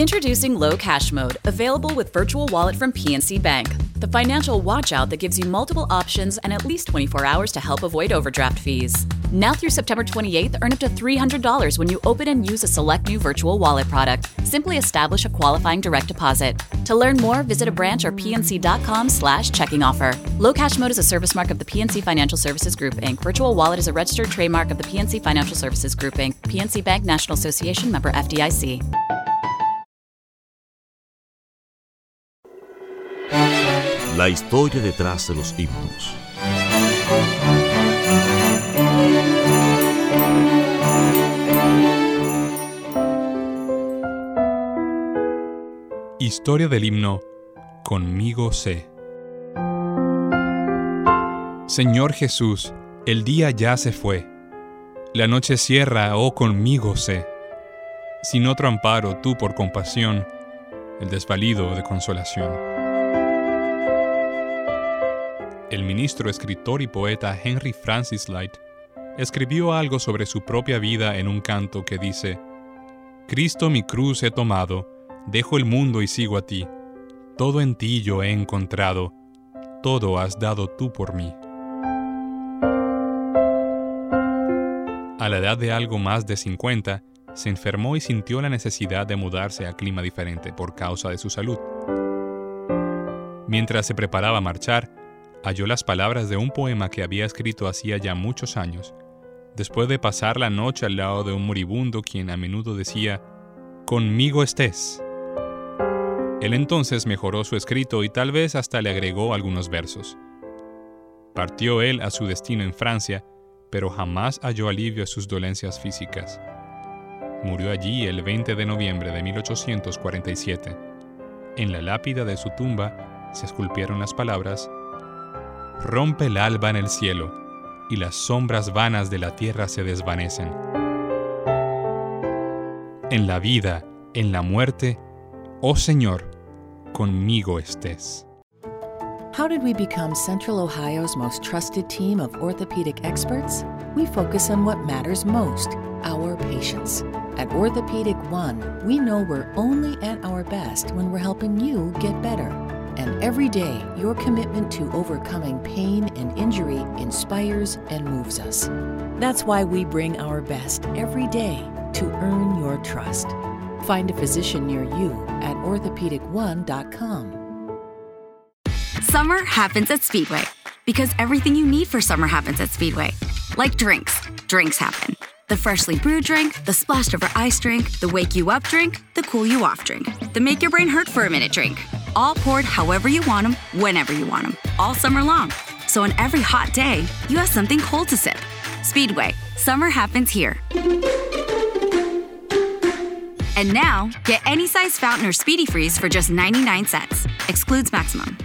Introducing Low Cash Mode, available with Virtual Wallet from PNC Bank. The financial watchout that gives you multiple options and at least 24 hours to help avoid overdraft fees. Now through September 28th, earn up to $300 when you open and use a select new Virtual Wallet product. Simply establish a qualifying direct deposit. To learn more, visit a branch or pnc.com slash checking offer. Low Cash Mode is a service mark of the PNC Financial Services Group, Inc. Virtual Wallet is a registered trademark of the PNC Financial Services Group, Inc. PNC Bank National Association member FDIC. La historia detrás de los himnos. Historia del himno Conmigo sé. Señor Jesús, el día ya se fue. La noche cierra, oh conmigo sé. Sin otro amparo, tú por compasión, el desvalido de consolación. El ministro, escritor y poeta Henry Francis Light escribió algo sobre su propia vida en un canto que dice, Cristo mi cruz he tomado, dejo el mundo y sigo a ti, todo en ti yo he encontrado, todo has dado tú por mí. A la edad de algo más de 50, se enfermó y sintió la necesidad de mudarse a clima diferente por causa de su salud. Mientras se preparaba a marchar, halló las palabras de un poema que había escrito hacía ya muchos años, después de pasar la noche al lado de un moribundo quien a menudo decía, Conmigo estés. Él entonces mejoró su escrito y tal vez hasta le agregó algunos versos. Partió él a su destino en Francia, pero jamás halló alivio a sus dolencias físicas. Murió allí el 20 de noviembre de 1847. En la lápida de su tumba se esculpieron las palabras Rompe el alba en el cielo, y las sombras vanas de la tierra se desvanecen. En la vida, en la muerte, oh Señor, conmigo estés. How did we become Central Ohio's most trusted team of orthopedic experts? We focus on what matters most our patients. At Orthopedic One, we know we're only at our best when we're helping you get better. And every day, your commitment to overcoming pain and injury inspires and moves us. That's why we bring our best every day to earn your trust. Find a physician near you at orthopedic1.com. Summer happens at Speedway because everything you need for summer happens at Speedway. Like drinks, drinks happen. The freshly brewed drink, the splashed over ice drink, the wake you up drink, the cool you off drink, the make your brain hurt for a minute drink. All poured however you want them, whenever you want them, all summer long. So on every hot day, you have something cold to sip. Speedway, summer happens here. And now, get any size fountain or speedy freeze for just 99 cents. Excludes maximum.